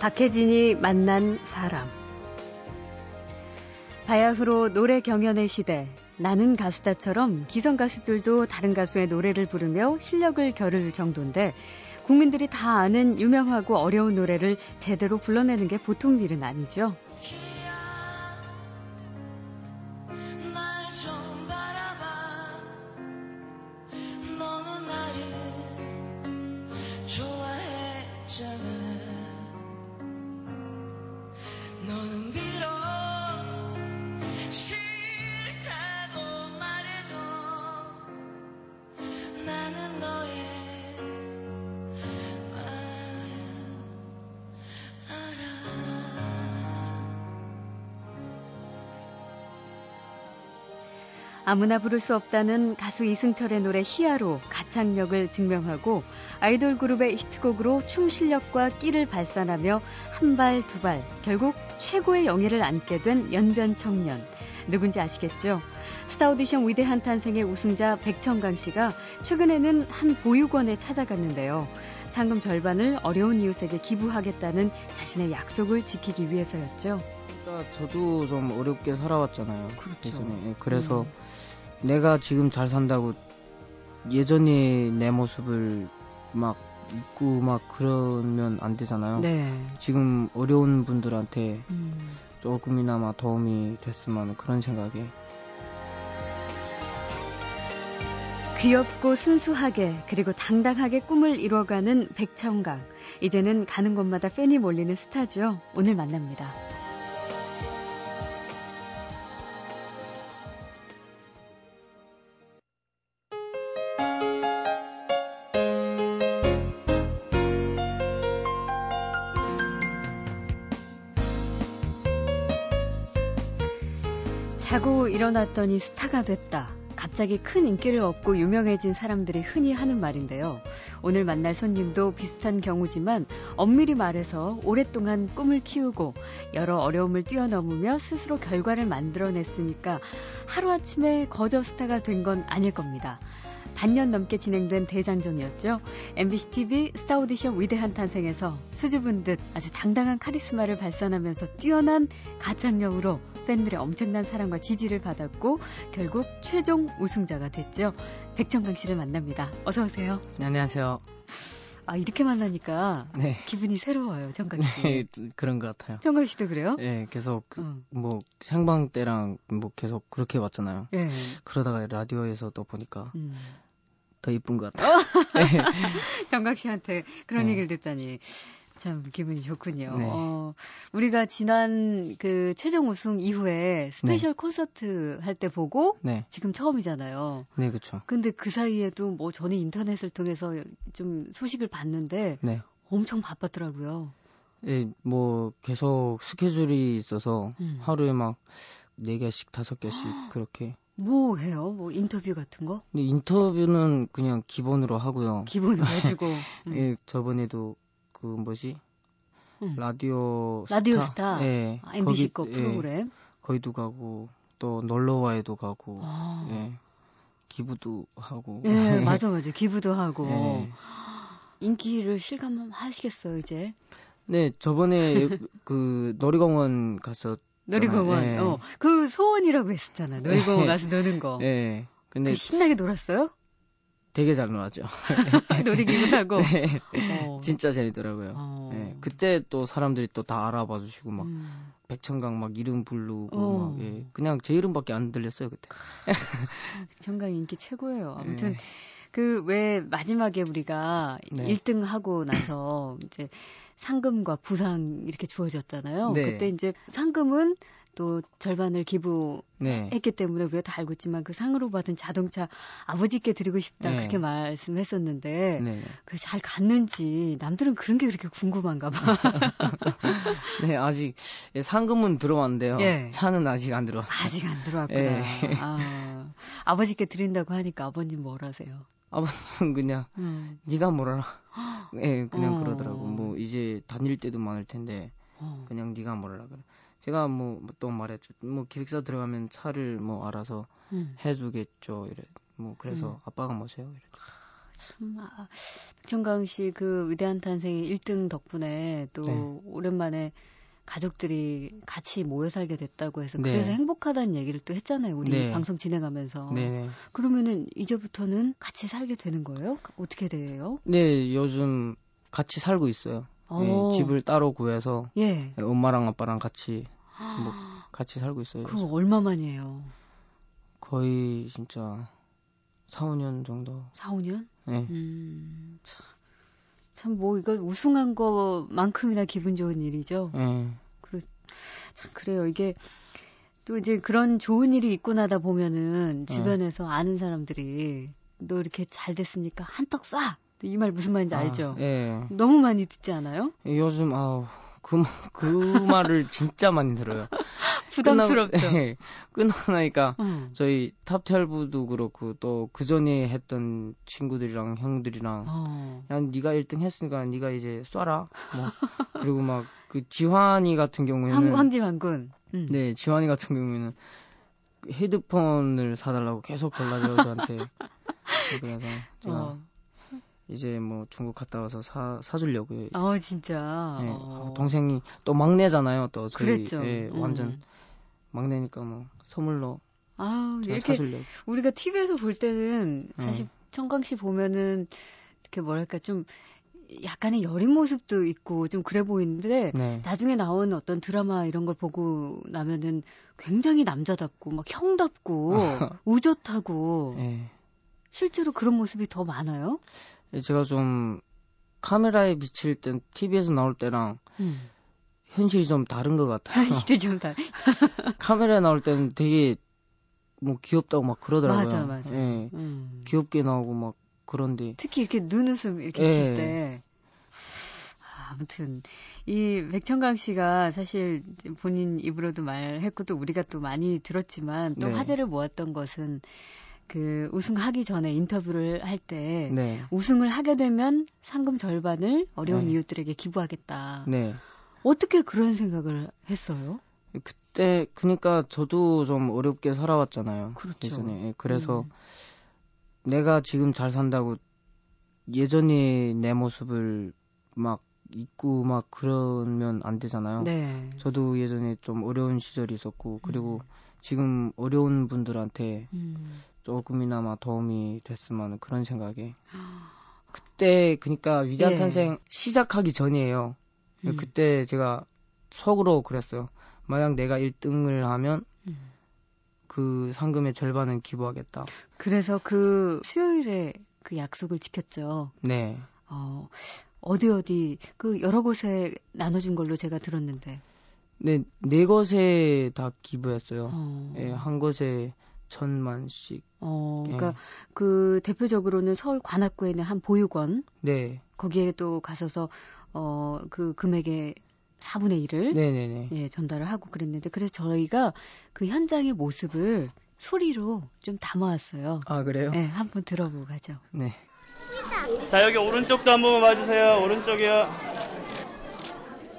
박혜진이 만난 사람. 바야흐로 노래 경연의 시대. 나는 가수다처럼 기성 가수들도 다른 가수의 노래를 부르며 실력을 겨룰 정도인데 국민들이 다 아는 유명하고 어려운 노래를 제대로 불러내는 게 보통 일은 아니죠. 아무나 부를 수 없다는 가수 이승철의 노래 희야로 가창력을 증명하고 아이돌 그룹의 히트곡으로 춤 실력과 끼를 발산하며 한 발, 두 발, 결국 최고의 영예를 안게 된 연변 청년. 누군지 아시겠죠? 스타 오디션 위대한 탄생의 우승자 백청강 씨가 최근에는 한 보육원에 찾아갔는데요. 상금 절반을 어려운 이웃에게 기부하겠다는 자신의 약속을 지키기 위해서였죠. 그러니까 저도 좀 어렵게 살아왔잖아요. 그렇죠. 예전에. 예, 그래서 음. 내가 지금 잘 산다고 예전에 내 모습을 막 잊고 막 그러면 안 되잖아요. 네. 지금 어려운 분들한테 음. 조금이나마 도움이 됐으면 그런 생각에. 귀엽고 순수하게 그리고 당당하게 꿈을 이뤄가는 백청강. 이제는 가는 곳마다 팬이 몰리는 스타죠. 오늘 만납니다. 자고 일어났더니 스타가 됐다. 갑자기 큰 인기를 얻고 유명해진 사람들이 흔히 하는 말인데요. 오늘 만날 손님도 비슷한 경우지만 엄밀히 말해서 오랫동안 꿈을 키우고 여러 어려움을 뛰어넘으며 스스로 결과를 만들어냈으니까 하루아침에 거저 스타가 된 건 아닐 겁니다. 반년 넘게 진행된 대장정이었죠. MBC TV 스타 오디션 위대한 탄생에서 수줍은 듯 아주 당당한 카리스마를 발산하면서 뛰어난 가창력으로 팬들의 엄청난 사랑과 지지를 받았고 결국 최종 우승자가 됐죠. 백청강 씨를 만납니다. 어서 오세요. 네, 안녕하세요. 아 이렇게 만나니까 네. 기분이 새로워요, 청강 씨. 네, 그런 것 같아요. 청강 씨도 그래요? 네, 계속 음. 뭐 생방 때랑 뭐 계속 그렇게 왔잖아요. 네. 그러다가 라디오에서 또 보니까 음. 더 이쁜 것 같아요. 어. 네. 청강 씨한테 그런 네. 얘기를 듣다니. 참 기분이 좋군요. 네. 어, 우리가 지난 그 최종 우승 이후에 스페셜 네. 콘서트 할 때 보고 네. 지금 처음이잖아요. 네, 그렇죠. 근데 그 사이에도 뭐 저는 인터넷을 통해서 좀 소식을 봤는데 네. 엄청 바빴더라고요. 예, 뭐 계속 스케줄이 있어서 음. 하루에 막 4개씩, 5개씩 그렇게 뭐 해요? 뭐 인터뷰 같은 거? 네, 인터뷰는 그냥 기본으로 하고요. 기본으로 해주고. 음. 예, 저번에도 그 뭐지? 음. 라디오 라디오 스타. 스타. 예. 아, MBC 거기, 거 예, 프로그램. 예, 거기도 가고 또 놀러와에도 가고. 아. 예. 기부도 하고. 예, 맞아 맞아. 기부도 하고. 예. 인기를 실감하시겠어요, 이제? 네, 저번에 그 놀이공원 가서 놀이공원. 네. 어. 그 소원이라고 했었잖아. 놀이공원 네. 가서 노는 거. 네. 근데 그 신나게 놀았어요? 되게 잘 놀았죠. 놀이기구 타고. 네. 어. 진짜 재밌더라고요. 어. 네. 그때 또 사람들이 또 다 알아봐 주시고 막 음. 백천강 막 이름 부르고 어. 막 예. 그냥 제 이름밖에 안 들렸어요 그때. 백천강 인기 최고예요. 아무튼 네. 그왜 마지막에 우리가 네. 1등 하고 나서 이제 상금과 부상 이렇게 주어졌잖아요. 네. 그때 이제 상금은 또 절반을 기부했기 네. 때문에 우리가 다 알고 있지만 그 상으로 받은 자동차 아버지께 드리고 싶다 네. 그렇게 말씀했었는데 네. 그잘 갔는지 남들은 그런 게 그렇게 궁금한가 봐. 네 아직 예, 상금은 들어왔는데요. 예. 차는 아직 안 들어왔어요. 아직 안 들어왔구나. 예. 아, 아버지께 드린다고 하니까 아버님 뭘 하세요? 아버님은 그냥 음. 네가 뭐라 예 네, 그냥 어. 그러더라고 뭐 이제 다닐 때도 많을 텐데 어. 그냥 네가 뭐라 그래 제가 뭐 또 말했죠 뭐 기획사 들어가면 차를 뭐 알아서 음. 해주겠죠 이래 뭐 그래서 음. 아빠가 뭐세요 이래 참, 아, 백천강 씨 그 위대한 탄생의 1등 덕분에 또 네. 오랜만에 가족들이 같이 모여 살게 됐다고 해서 네. 그래서 행복하다는 얘기를 또 했잖아요. 우리 네. 방송 진행하면서. 네. 그러면은 이제부터는 같이 살게 되는 거예요? 어떻게 돼요? 네, 요즘 같이 살고 있어요. 네, 집을 따로 구해서 예. 엄마랑 아빠랑 같이 뭐 같이 살고 있어요. 그럼 얼마 만이에요? 거의 진짜 4, 5년 정도. 4, 5년? 네. 음, 참, 뭐, 이거 우승한 것만큼이나 기분 좋은 일이죠. 네. 그래, 참, 그래요. 이게, 또 이제 그런 좋은 일이 있고 나다 보면은 네. 주변에서 네. 아는 사람들이 너 이렇게 잘 됐으니까 한턱 쏴! 이 말 무슨 말인지 아, 알죠? 예. 너무 많이 듣지 않아요? 요즘, 아우, 그, 그 말을 진짜 많이 들어요. 부담스럽죠. 끝나, 네, 끝나고 나니까 음. 저희 탑12도 그렇고 또 그 전에 했던 친구들이랑 형들이랑 어. 야 네가 1등 했으니까 네가 이제 쏴라. 뭐 그리고 막 그 지환이 같은 경우에는 황, 지환 군 음. 네, 지환이 같은 경우에는 헤드폰을 사달라고 계속 전화줘요 저한테. 그래서 제가 어. 이제 뭐 중국 갔다 와서 사 사주려고요. 아 진짜. 네, 어. 동생이 또 막내잖아요. 또 저희 그랬죠. 예, 완전 음. 막내니까 뭐 선물로 아 이렇게 사주려고. 우리가 TV에서 볼 때는 사실 음. 청강 씨 보면은 이렇게 뭐랄까 좀 약간의 여린 모습도 있고 좀 그래 보이는데 네. 나중에 나온 어떤 드라마 이런 걸 보고 나면은 굉장히 남자답고 막 형답고 우젓하고 네. 실제로 그런 모습이 더 많아요? 제가 좀 카메라에 비칠 땐 TV에서 나올 때랑 음. 현실이 좀 다른 것 같아요. 현실이 좀 다른. 카메라에 나올 때는 되게 뭐 귀엽다고 막 그러더라고요. 맞아, 맞아. 예. 음. 귀엽게 나오고 막 그런데 특히 이렇게 눈웃음 이렇게 예. 칠 때. 아, 아무튼 이 백천강 씨가 사실 본인 입으로도 말했고 또 우리가 또 많이 들었지만 또 네. 화제를 모았던 것은 그 우승하기 전에 인터뷰를 할때 네. 우승을 하게 되면 상금 절반을 어려운 네. 이웃들에게 기부하겠다. 네. 어떻게 그런 생각을 했어요? 그때 그니까 저도 좀 어렵게 살아왔잖아요. 그렇죠. 예전에 예, 그래서 음. 내가 지금 잘 산다고 예전에 내 모습을 막 잊고 막 그러면 안 되잖아요. 네. 저도 예전에 좀 어려운 시절이 있었고 그리고 음. 지금 어려운 분들한테 음. 조금이나마 도움이 됐으면 그런 생각에 그때 그니까 위대한 예. 탄생 시작하기 전이에요. 음. 그때 제가 속으로 그랬어요. 만약 내가 1등을 하면 음. 그 상금의 절반은 기부하겠다. 그래서 그 수요일에 그 약속을 지켰죠. 네. 어, 어디 어디 그 여러 곳에 나눠준 걸로 제가 들었는데. 네, 네 곳에 다 기부했어요. 어. 예, 한 곳에 천만씩. 어, 그러니까 예. 그 대표적으로는 서울 관악구에 있는 한 보육원. 네. 거기에 또 가셔서 어, 그 금액의 4분의 1을 네네네. 예, 전달을 하고 그랬는데 그래서 저희가 그 현장의 모습을 소리로 좀 담아왔어요. 아, 그래요? 네, 한번 들어보고 가죠. 네. 자, 여기 오른쪽도 한번 봐주세요. 오른쪽이요.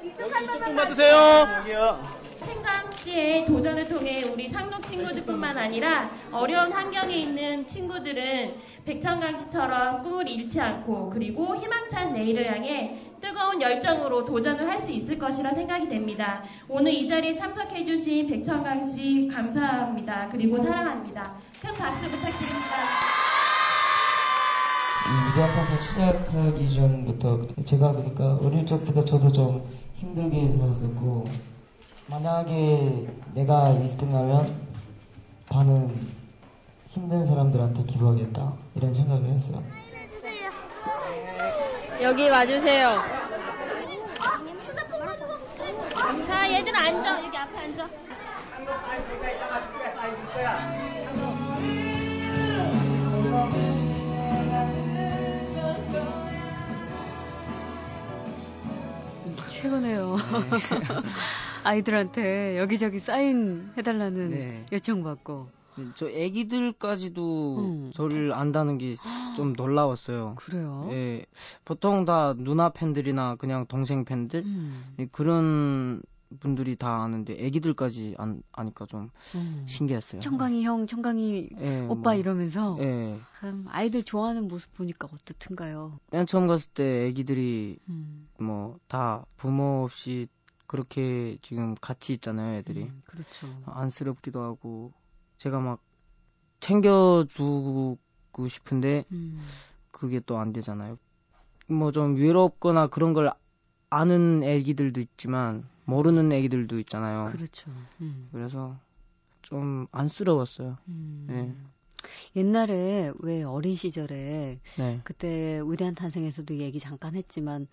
여기 이쪽 좀 봐주세요. 여기요. 생강 씨의 도전을 통해 우리 상록 친구들뿐만 아니라 어려운 환경에 있는 친구들은 백천강 씨처럼 꿈을 잃지 않고 그리고 희망찬 내일을 향해 뜨거운 열정으로 도전을 할 수 있을 것이라 생각이 됩니다. 오늘 이 자리에 참석해주신 백천강 씨 감사합니다. 그리고 사랑합니다. 큰 박수 부탁드립니다. 위대한 탄생 시작하기 전부터 제가 그러니까 어릴 적부터 저도 좀 힘들게 살았었고 만약에 내가 1등 하면 반은 힘든 사람들한테 기부하겠다 이런 생각을 했어요. 여기 와주세요. 자 얘들 앉아 여기 앞에 앉아. 최고네요. 네. 아이들한테 여기저기 사인 해달라는 네. 요청받고. 네, 저 애기들까지도 음. 저를 안다는 게 좀 놀라웠어요. 그래요? 예. 보통 다 누나 팬들이나 그냥 동생 팬들 음. 그런 분들이 다 아는데 애기들까지 안, 아니까 좀 음. 신기했어요. 청강이 형, 청강이 예, 오빠 뭐, 이러면서 예. 참 아이들 좋아하는 모습 보니까 어떻든가요? 맨 처음 갔을 때 애기들이 음. 뭐다 부모 없이 그렇게 지금 같이 있잖아요, 애들이. 음, 그렇죠. 안쓰럽기도 하고 제가 막 챙겨주고 싶은데 음. 그게 또 안 되잖아요. 뭐 좀 외롭거나 그런 걸 아는 애기들도 있지만 모르는 애기들도 있잖아요. 그렇죠. 음. 그래서 좀 안쓰러웠어요. 음. 네. 옛날에 왜 어린 시절에 네. 그때 위대한 탄생에서도 얘기 잠깐 했지만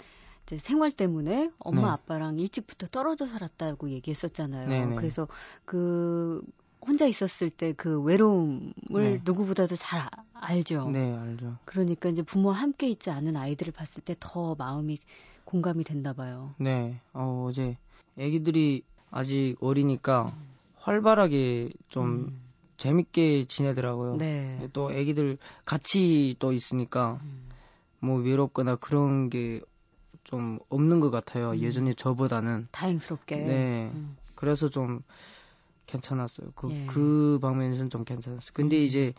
이제 생활 때문에 엄마 네. 아빠랑 일찍부터 떨어져 살았다고 얘기했었잖아요. 네네. 네. 그래서 그 혼자 있었을 때 그 외로움을 네. 누구보다도 잘 아, 알죠. 네, 알죠. 그러니까 이제 부모와 함께 있지 않은 아이들을 봤을 때 더 마음이 공감이 됐나 봐요. 네. 어, 어제 애기들이 아직 어리니까 활발하게 좀 음. 재밌게 지내더라고요. 네. 또 애기들 같이 또 있으니까 음. 뭐 외롭거나 그런 게 좀 없는 것 같아요. 음. 예전에 저보다는. 다행스럽게. 네. 음. 그래서 좀 괜찮았어요. 그, 예. 그 방면에서는 좀 괜찮았어요. 근데 음. 이제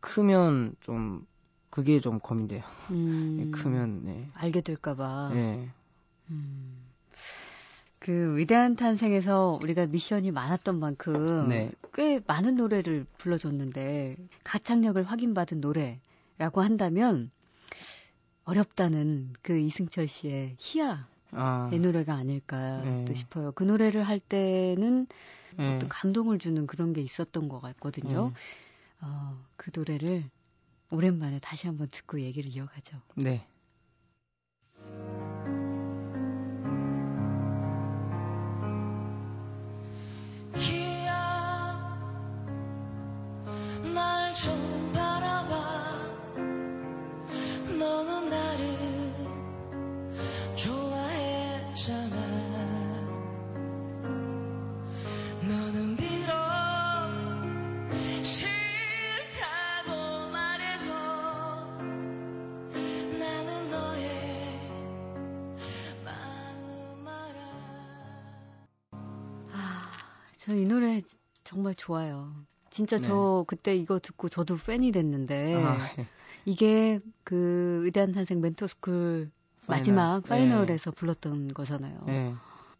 크면 좀 그게 좀 고민돼요. 음. 크면 네. 알게 될까봐. 네. 음. 그 위대한 탄생에서 우리가 미션이 많았던 만큼 네. 꽤 많은 노래를 불러줬는데 가창력을 확인받은 노래라고 한다면 어렵다는 그 이승철 씨의 희야의 아. 노래가 아닐까 네. 또 싶어요. 그 노래를 할 때는 네. 어떤 감동을 주는 그런 게 있었던 것 같거든요. 네. 어, 그 노래를 오랜만에 다시 한번 듣고 얘기를 이어가죠. 네. 저 이 노래 정말 좋아요. 진짜 네. 저 그때 이거 듣고 저도 팬이 됐는데 아, 예. 이게 그 위대한 탄생 멘토스쿨 final. 마지막 final에서 네. 불렀던 거잖아요. 네.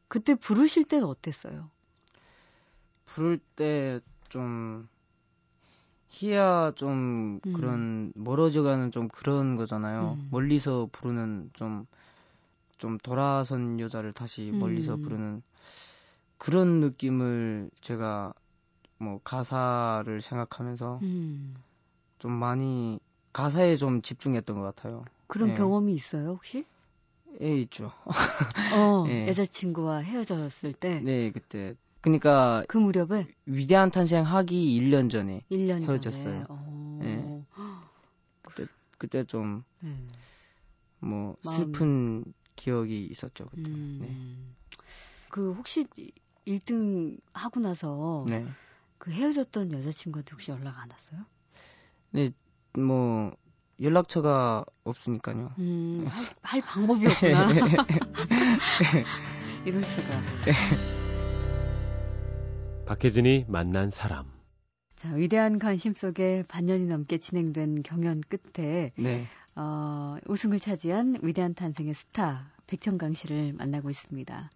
그때 부르실 때는 어땠어요? 부를 때 좀 희야 좀 음. 그런 멀어져가는 좀 그런 거잖아요. 음. 멀리서 부르는 좀좀 돌아선 여자를 다시 멀리서 음. 부르는 그런 느낌을 제가 뭐 가사를 생각하면서 음. 좀 많이 가사에 좀 집중했던 것 같아요. 그런 예. 경험이 있어요 혹시? 예 있죠. 어 예. 여자친구와 헤어졌을 때. 네 그때. 그러니까 그 무렵에 위대한 탄생 하기 1년 전에 1년 헤어졌어요. 전에. 어. 예. 그때 그때 좀뭐 네. 슬픈 기억이 있었죠 그때. 음. 네. 그 혹시 1등 하고 나서 네. 그 헤어졌던 여자친구한테 혹시 연락 안 왔어요? 네, 뭐 연락처가 없으니까요. 음, 할, 할 방법이 없구나. 이럴 수가. 네. 박혜진이 만난 사람. 자, 위대한 관심 속에 반년이 넘게 진행된 경연 끝에 네. 어, 우승을 차지한 위대한 탄생의 스타 백천강 씨를 만나고 있습니다.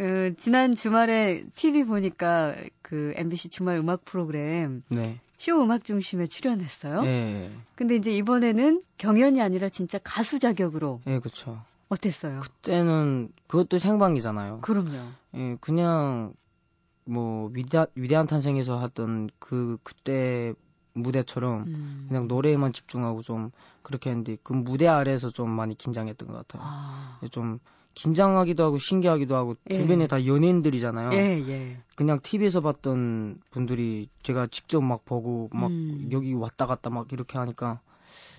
그, 지난 주말에 TV 보니까 그 MBC 주말 음악 프로그램 네. 쇼 음악 중심에 출연했어요. 네. 근데 이제 이번에는 경연이 아니라 진짜 가수 자격으로. 네, 그렇죠. 어땠어요? 그때는 그것도 생방이잖아요. 그럼요. 예, 그냥 뭐 위대 위대한 탄생에서 했던 그 그때 무대처럼 음. 그냥 노래에만 집중하고 좀 그렇게 했는데 그 무대 아래에서 좀 많이 긴장했던 것 같아요. 아. 좀 긴장하기도 하고 신기하기도 하고 예. 주변에 다 연예인들이잖아요. 예, 예. 그냥 TV에서 봤던 분들이 제가 직접 막 보고 막 음. 여기 왔다 갔다 막 이렇게 하니까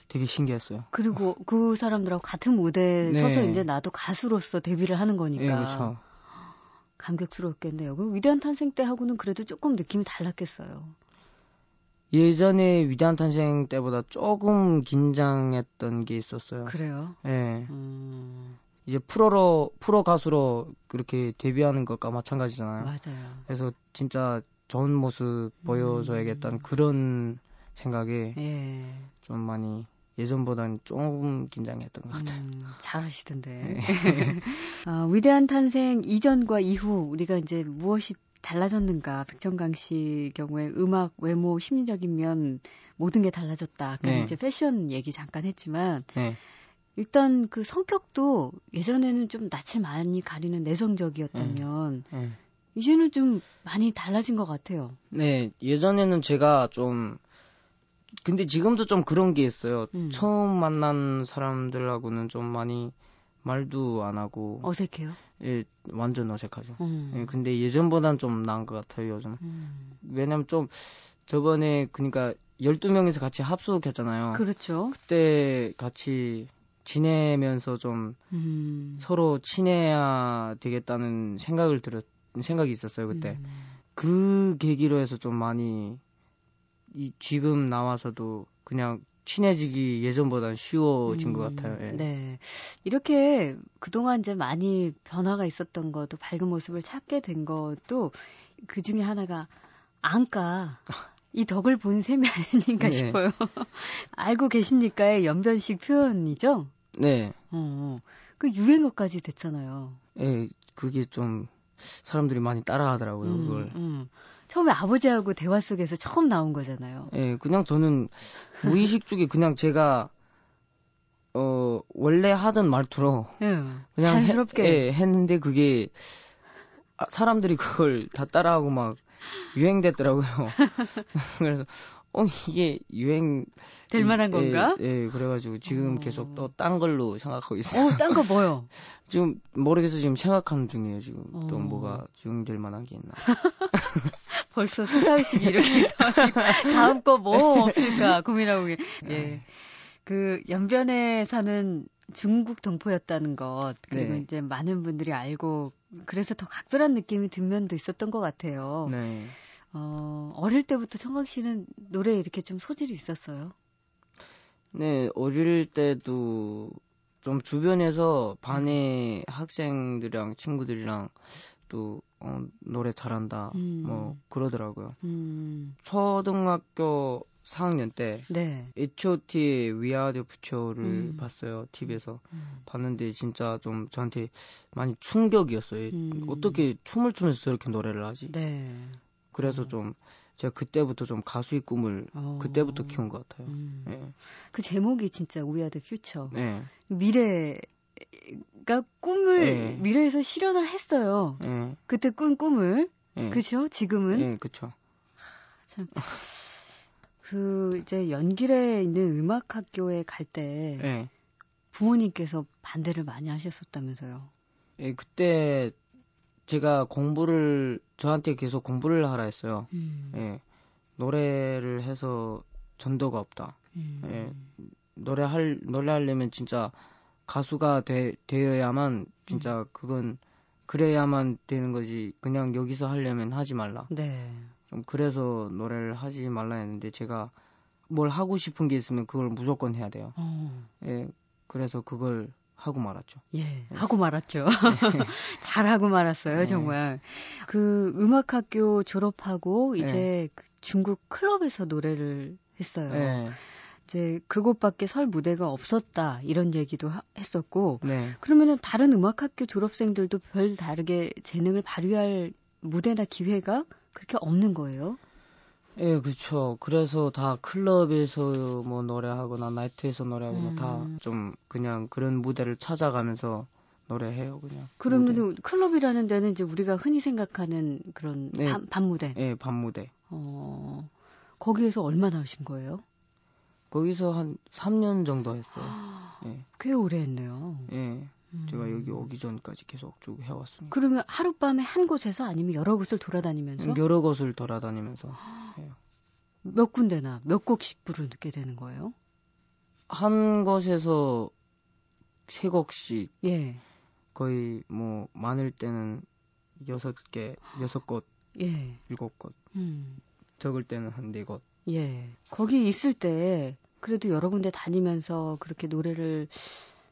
되게 신기했어요. 그리고 그 사람들하고 같은 무대에 네. 서서 이제 나도 가수로서 데뷔를 하는 거니까. 예, 그렇죠. 감격스러웠겠네요. 그 위대한 탄생 때 하고는 그래도 조금 느낌이 달랐겠어요. 예전에 위대한 탄생 때보다 조금 긴장했던 게 있었어요. 그래요? 예. 음. 이제 프로로 프로 가수로 그렇게 데뷔하는 것과 마찬가지잖아요. 맞아요. 그래서 진짜 좋은 모습 보여줘야겠다는 음. 그런 생각에 예. 좀 많이 예전보다는 조금 긴장했던 것 같아요. 음, 잘하시던데. 네. 어, 위대한 탄생 이전과 이후 우리가 이제 무엇이 달라졌는가? 백정강 씨 경우에 음악, 외모, 심리적인 면 모든 게 달라졌다. 아까 네. 이제 패션 얘기 잠깐 했지만 네. 일단 그 성격도 예전에는 좀 낯을 많이 가리는 내성적이었다면 네. 네. 이제는 좀 많이 달라진 것 같아요. 네, 예전에는 제가 좀 근데 지금도 좀 그런 게 있어요. 음. 처음 만난 사람들하고는 좀 많이 말도 안 하고 어색해요. 예, 완전 어색하죠. 음. 예, 근데 예전보단 좀 나은 것 같아요 요즘. 음. 왜냐면 좀 저번에 그니까 12명에서 같이 합숙했잖아요. 그렇죠. 그때 같이 지내면서 좀 음. 서로 친해야 되겠다는 생각을 들었 생각이 있었어요 그때. 음. 그 계기로 해서 좀 많이 이 지금 나와서도 그냥 친해지기 예전보다는 쉬워진 음, 것 같아요. 예. 네. 이렇게 그동안 이제 많이 변화가 있었던 것도 밝은 모습을 찾게 된 것도 그 중에 하나가 안가. 이 덕을 본 셈이 아닌가 네. 싶어요. 알고 계십니까의 연변식 표현이죠? 네. 어, 어, 그 유행어까지 됐잖아요. 예, 그게 좀 사람들이 많이 따라하더라고요, 음, 그걸. 음. 처음에 아버지하고 대화 속에서 처음 나온 거잖아요. 예, 그냥 저는 무의식 쪽에 그냥 제가 어 원래 하던 말투로 예, 그냥 자연스럽게 해, 예, 했는데 그게 아, 사람들이 그걸 다 따라하고 막 유행됐더라고요. 그래서 어 이게 유행 될 만한 예, 건가? 예, 그래가지고 지금 어... 계속 또 딴 걸로 생각하고 있어요. 어, 딴거 뭐요? 지금 모르겠어 지금 생각하는 중이에요 지금 어... 또 뭐가 유행될 만한 게 있나. 벌써 스타의식이 이렇게 다음 거 뭐 없을까 고민하고 계. 예. 그 연변에 사는 중국 동포였다는 것 그리고 네. 이제 많은 분들이 알고 그래서 더 각별한 느낌이 든 면도 있었던 것 같아요. 네. 어, 어릴 때부터 청각 씨는 노래에 이렇게 좀 소질이 있었어요? 네, 어릴 때도 좀 주변에서 반의 학생들이랑 친구들이랑 또 어, 노래 잘한다 음. 뭐 그러더라고요. 음. 초등학교 4학년 때 네. H.O.T의 위아더 부처를 음. 봤어요 TV에서 음. 봤는데 진짜 좀 저한테 많이 충격이었어요. 음. 어떻게 춤을 추면서 이렇게 노래를 하지? 네. 그래서 어. 좀 제가 그때부터 좀 가수의 꿈을 어. 그때부터 키운 것 같아요. 음. 네. 그 제목이 진짜 We Are the Future. 네. 미래 가 꿈을 네. 미래에서 실현을 했어요. 네. 그때 꾼 꿈을. 네. 그죠? 지금은? 네, 그쵸. 참. 그, 이제 연길에 있는 음악 학교에 갈 때. 네. 부모님께서 반대를 많이 하셨었다면서요. 예, 그때 제가 공부를, 저한테 계속 공부를 하라 했어요. 음. 예. 노래를 해서 전도가 없다. 음. 예. 노래할, 노래하려면 진짜 가수가 되, 되어야만 진짜 음. 그건 그래야만 되는 거지 그냥 여기서 하려면 하지 말라. 네. 좀 그래서 노래를 하지 말라 했는데 제가 뭘 하고 싶은 게 있으면 그걸 무조건 해야 돼요. 어. 예. 그래서 그걸 하고 말았죠. 예, 네. 하고 말았죠. 네. 잘 하고 말았어요, 네. 정말. 그 음악학교 졸업하고 이제 네. 그 중국 클럽에서 노래를 했어요. 네. 이제 그곳밖에 설 무대가 없었다 이런 얘기도 하, 했었고 네. 그러면은 다른 음악학교 졸업생들도 별 다르게 재능을 발휘할 무대나 기회가 그렇게 없는 거예요? 예, 그렇죠. 그래서 다 클럽에서 뭐 노래하거나 나이트에서 노래하거나 음. 다좀 그냥 그런 무대를 찾아가면서 노래해요, 그냥. 그러면 클럽이라는 데는 이제 우리가 흔히 생각하는 그런 네. 밤, 밤 무대. 예, 밤 무대. 어. 거기에서 얼마나 하신 거예요? 거기서 한 3년 정도 했어요. 예. 꽤 오래 했네요. 예. 음. 제가 여기 오기 전까지 계속 쭉 해왔습니다. 그러면 하룻밤에 한 곳에서 아니면 여러 곳을 돌아다니면서? 여러 곳을 돌아다니면서 해요. 몇 군데나 몇 곡씩 부르게 되는 거예요? 한 곳에서 세 곡씩. 예. 거의 뭐 많을 때는 여섯 개, 여섯 곳, 예. 일곱 곳. 음. 적을 때는 한 네 곳. 예. 거기 있을 때 그래도 여러 군데 다니면서 그렇게 노래를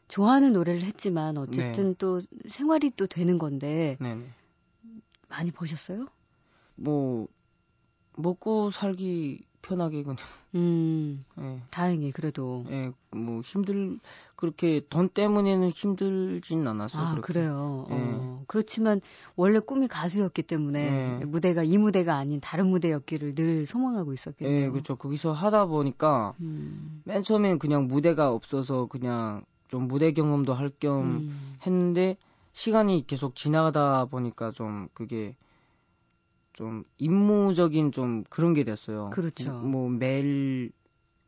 좋아하는 노래를 했지만 어쨌든 네. 또 생활이 또 되는 건데 네. 많이 버셨어요? 뭐 먹고 살기 편하게 그냥. 음. 네. 다행히 그래도. 예, 뭐 힘들 그렇게 돈 때문에는 힘들진 않았어요. 아, 그렇게. 그래요. 예. 어. 그렇지만 원래 꿈이 가수였기 때문에 예. 무대가 이 무대가 아닌 다른 무대였기를 늘 소망하고 있었겠네요. 예, 그렇죠. 거기서 하다 보니까 음. 맨 처음엔 그냥 무대가 없어서 그냥 좀 무대 경험도 할겸 음. 했는데 시간이 계속 지나가다 보니까 좀 그게 좀 임무적인 좀 그런 게 됐어요. 그렇죠. 뭐 매일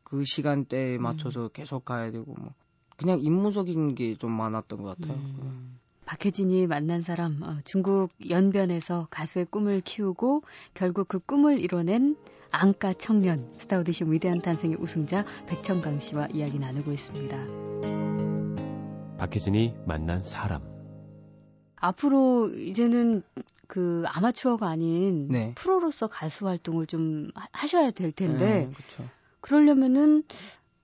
그 시간대에 맞춰서 음. 계속 가야 되고 뭐 그냥 임무적인 게 좀 많았던 것 같아요. 음. 박혜진이 만난 사람 어, 중국 연변에서 가수의 꿈을 키우고 결국 그 꿈을 이뤄낸 안가 청년 스타 오디션 위대한 탄생의 우승자 백천강 씨와 이야기 나누고 있습니다. 박혜진이 만난 사람 앞으로 이제는 그 아마추어가 아닌 네. 프로로서 가수 활동을 좀 하셔야 될 텐데 네, 그러려면은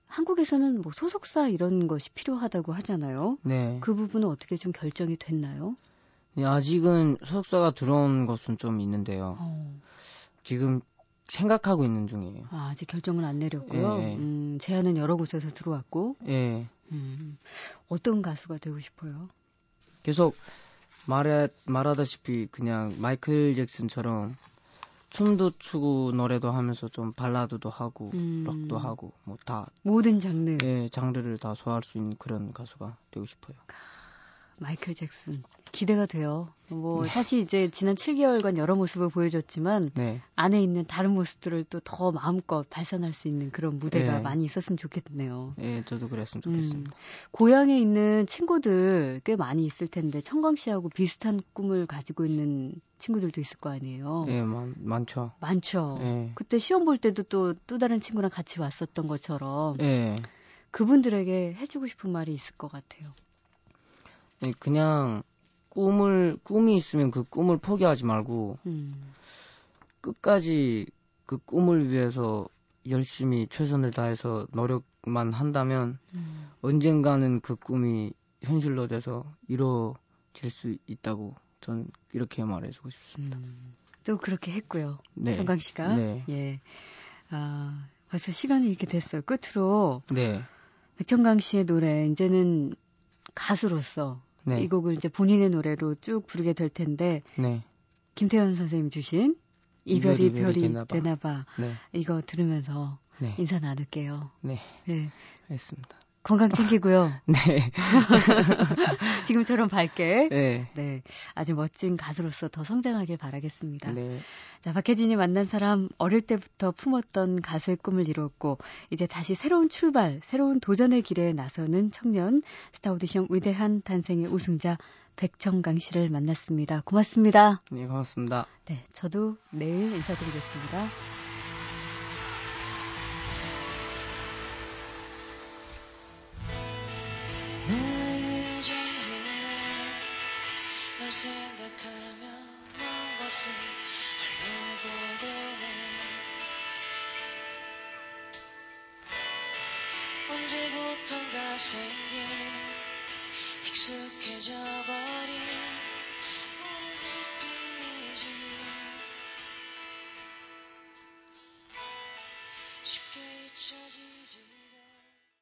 한국에서는 뭐 소속사 이런 것이 필요하다고 하잖아요. 네. 그 부분은 어떻게 좀 결정이 됐나요? 네, 아직은 소속사가 들어온 것은 좀 있는데요. 어. 지금 생각하고 있는 중이에요. 아, 아직 결정은 안 내렸고요. 예. 음, 제안은 여러 곳에서 들어왔고. 예. 음, 어떤 가수가 되고 싶어요? 계속 말해, 말하다시피 그냥 마이클 잭슨처럼 춤도 추고 노래도 하면서 좀 발라드도 하고 음. 락도 하고 뭐 다 모든 장르 예 장르를 다 소화할 수 있는 그런 가수가 되고 싶어요. 마이클 잭슨 기대가 돼요. 뭐 네. 사실 이제 지난 7개월간 여러 모습을 보여줬지만 네. 안에 있는 다른 모습들을 또 더 마음껏 발산할 수 있는 그런 무대가 네. 많이 있었으면 좋겠네요. 예, 저도 그랬으면 좋겠습니다. 음, 고향에 있는 친구들 꽤 많이 있을 텐데 청강 씨하고 비슷한 꿈을 가지고 있는 친구들도 있을 거 아니에요. 예, 많, 많죠. 많죠. 예. 그때 시험 볼 때도 또또 다른 친구랑 같이 왔었던 것처럼 예. 그분들에게 해주고 싶은 말이 있을 것 같아요. 네, 그냥 꿈을 꿈이 있으면 그 꿈을 포기하지 말고 음. 끝까지 그 꿈을 위해서 열심히 최선을 다해서 노력만 한다면 음. 언젠가는 그 꿈이 현실로 돼서 이루어질 수 있다고 저는 이렇게 말해주고 싶습니다. 음. 또 그렇게 했고요. 네. 정강 씨가 네. 예. 아, 벌써 시간이 이렇게 됐어요. 끝으로 네. 백정강 씨의 노래 이제는 가수로서 네. 이 곡을 이제 본인의 노래로 쭉 부르게 될 텐데 네. 김태현 선생님 주신 이별이, 이별이 별이 되나봐, 네. 이거 들으면서 네. 인사 나눌게요. 네. 네. 알겠습니다. 건강 챙기고요. 네. 지금처럼 밝게. 네. 네. 아주 멋진 가수로서 더 성장하길 바라겠습니다. 네. 자, 박혜진이 만난 사람 어릴 때부터 품었던 가수의 꿈을 이루었고 이제 다시 새로운 출발, 새로운 도전의 길에 나서는 청년 스타 오디션 위대한 탄생의 우승자 백청강 씨를 만났습니다. 고맙습니다. 네, 고맙습니다. 네, 저도 내일 인사드리겠습니다. 널 생각하며 먼 것을 흘려보도 네 언제부턴가 생긴 익숙해져 버린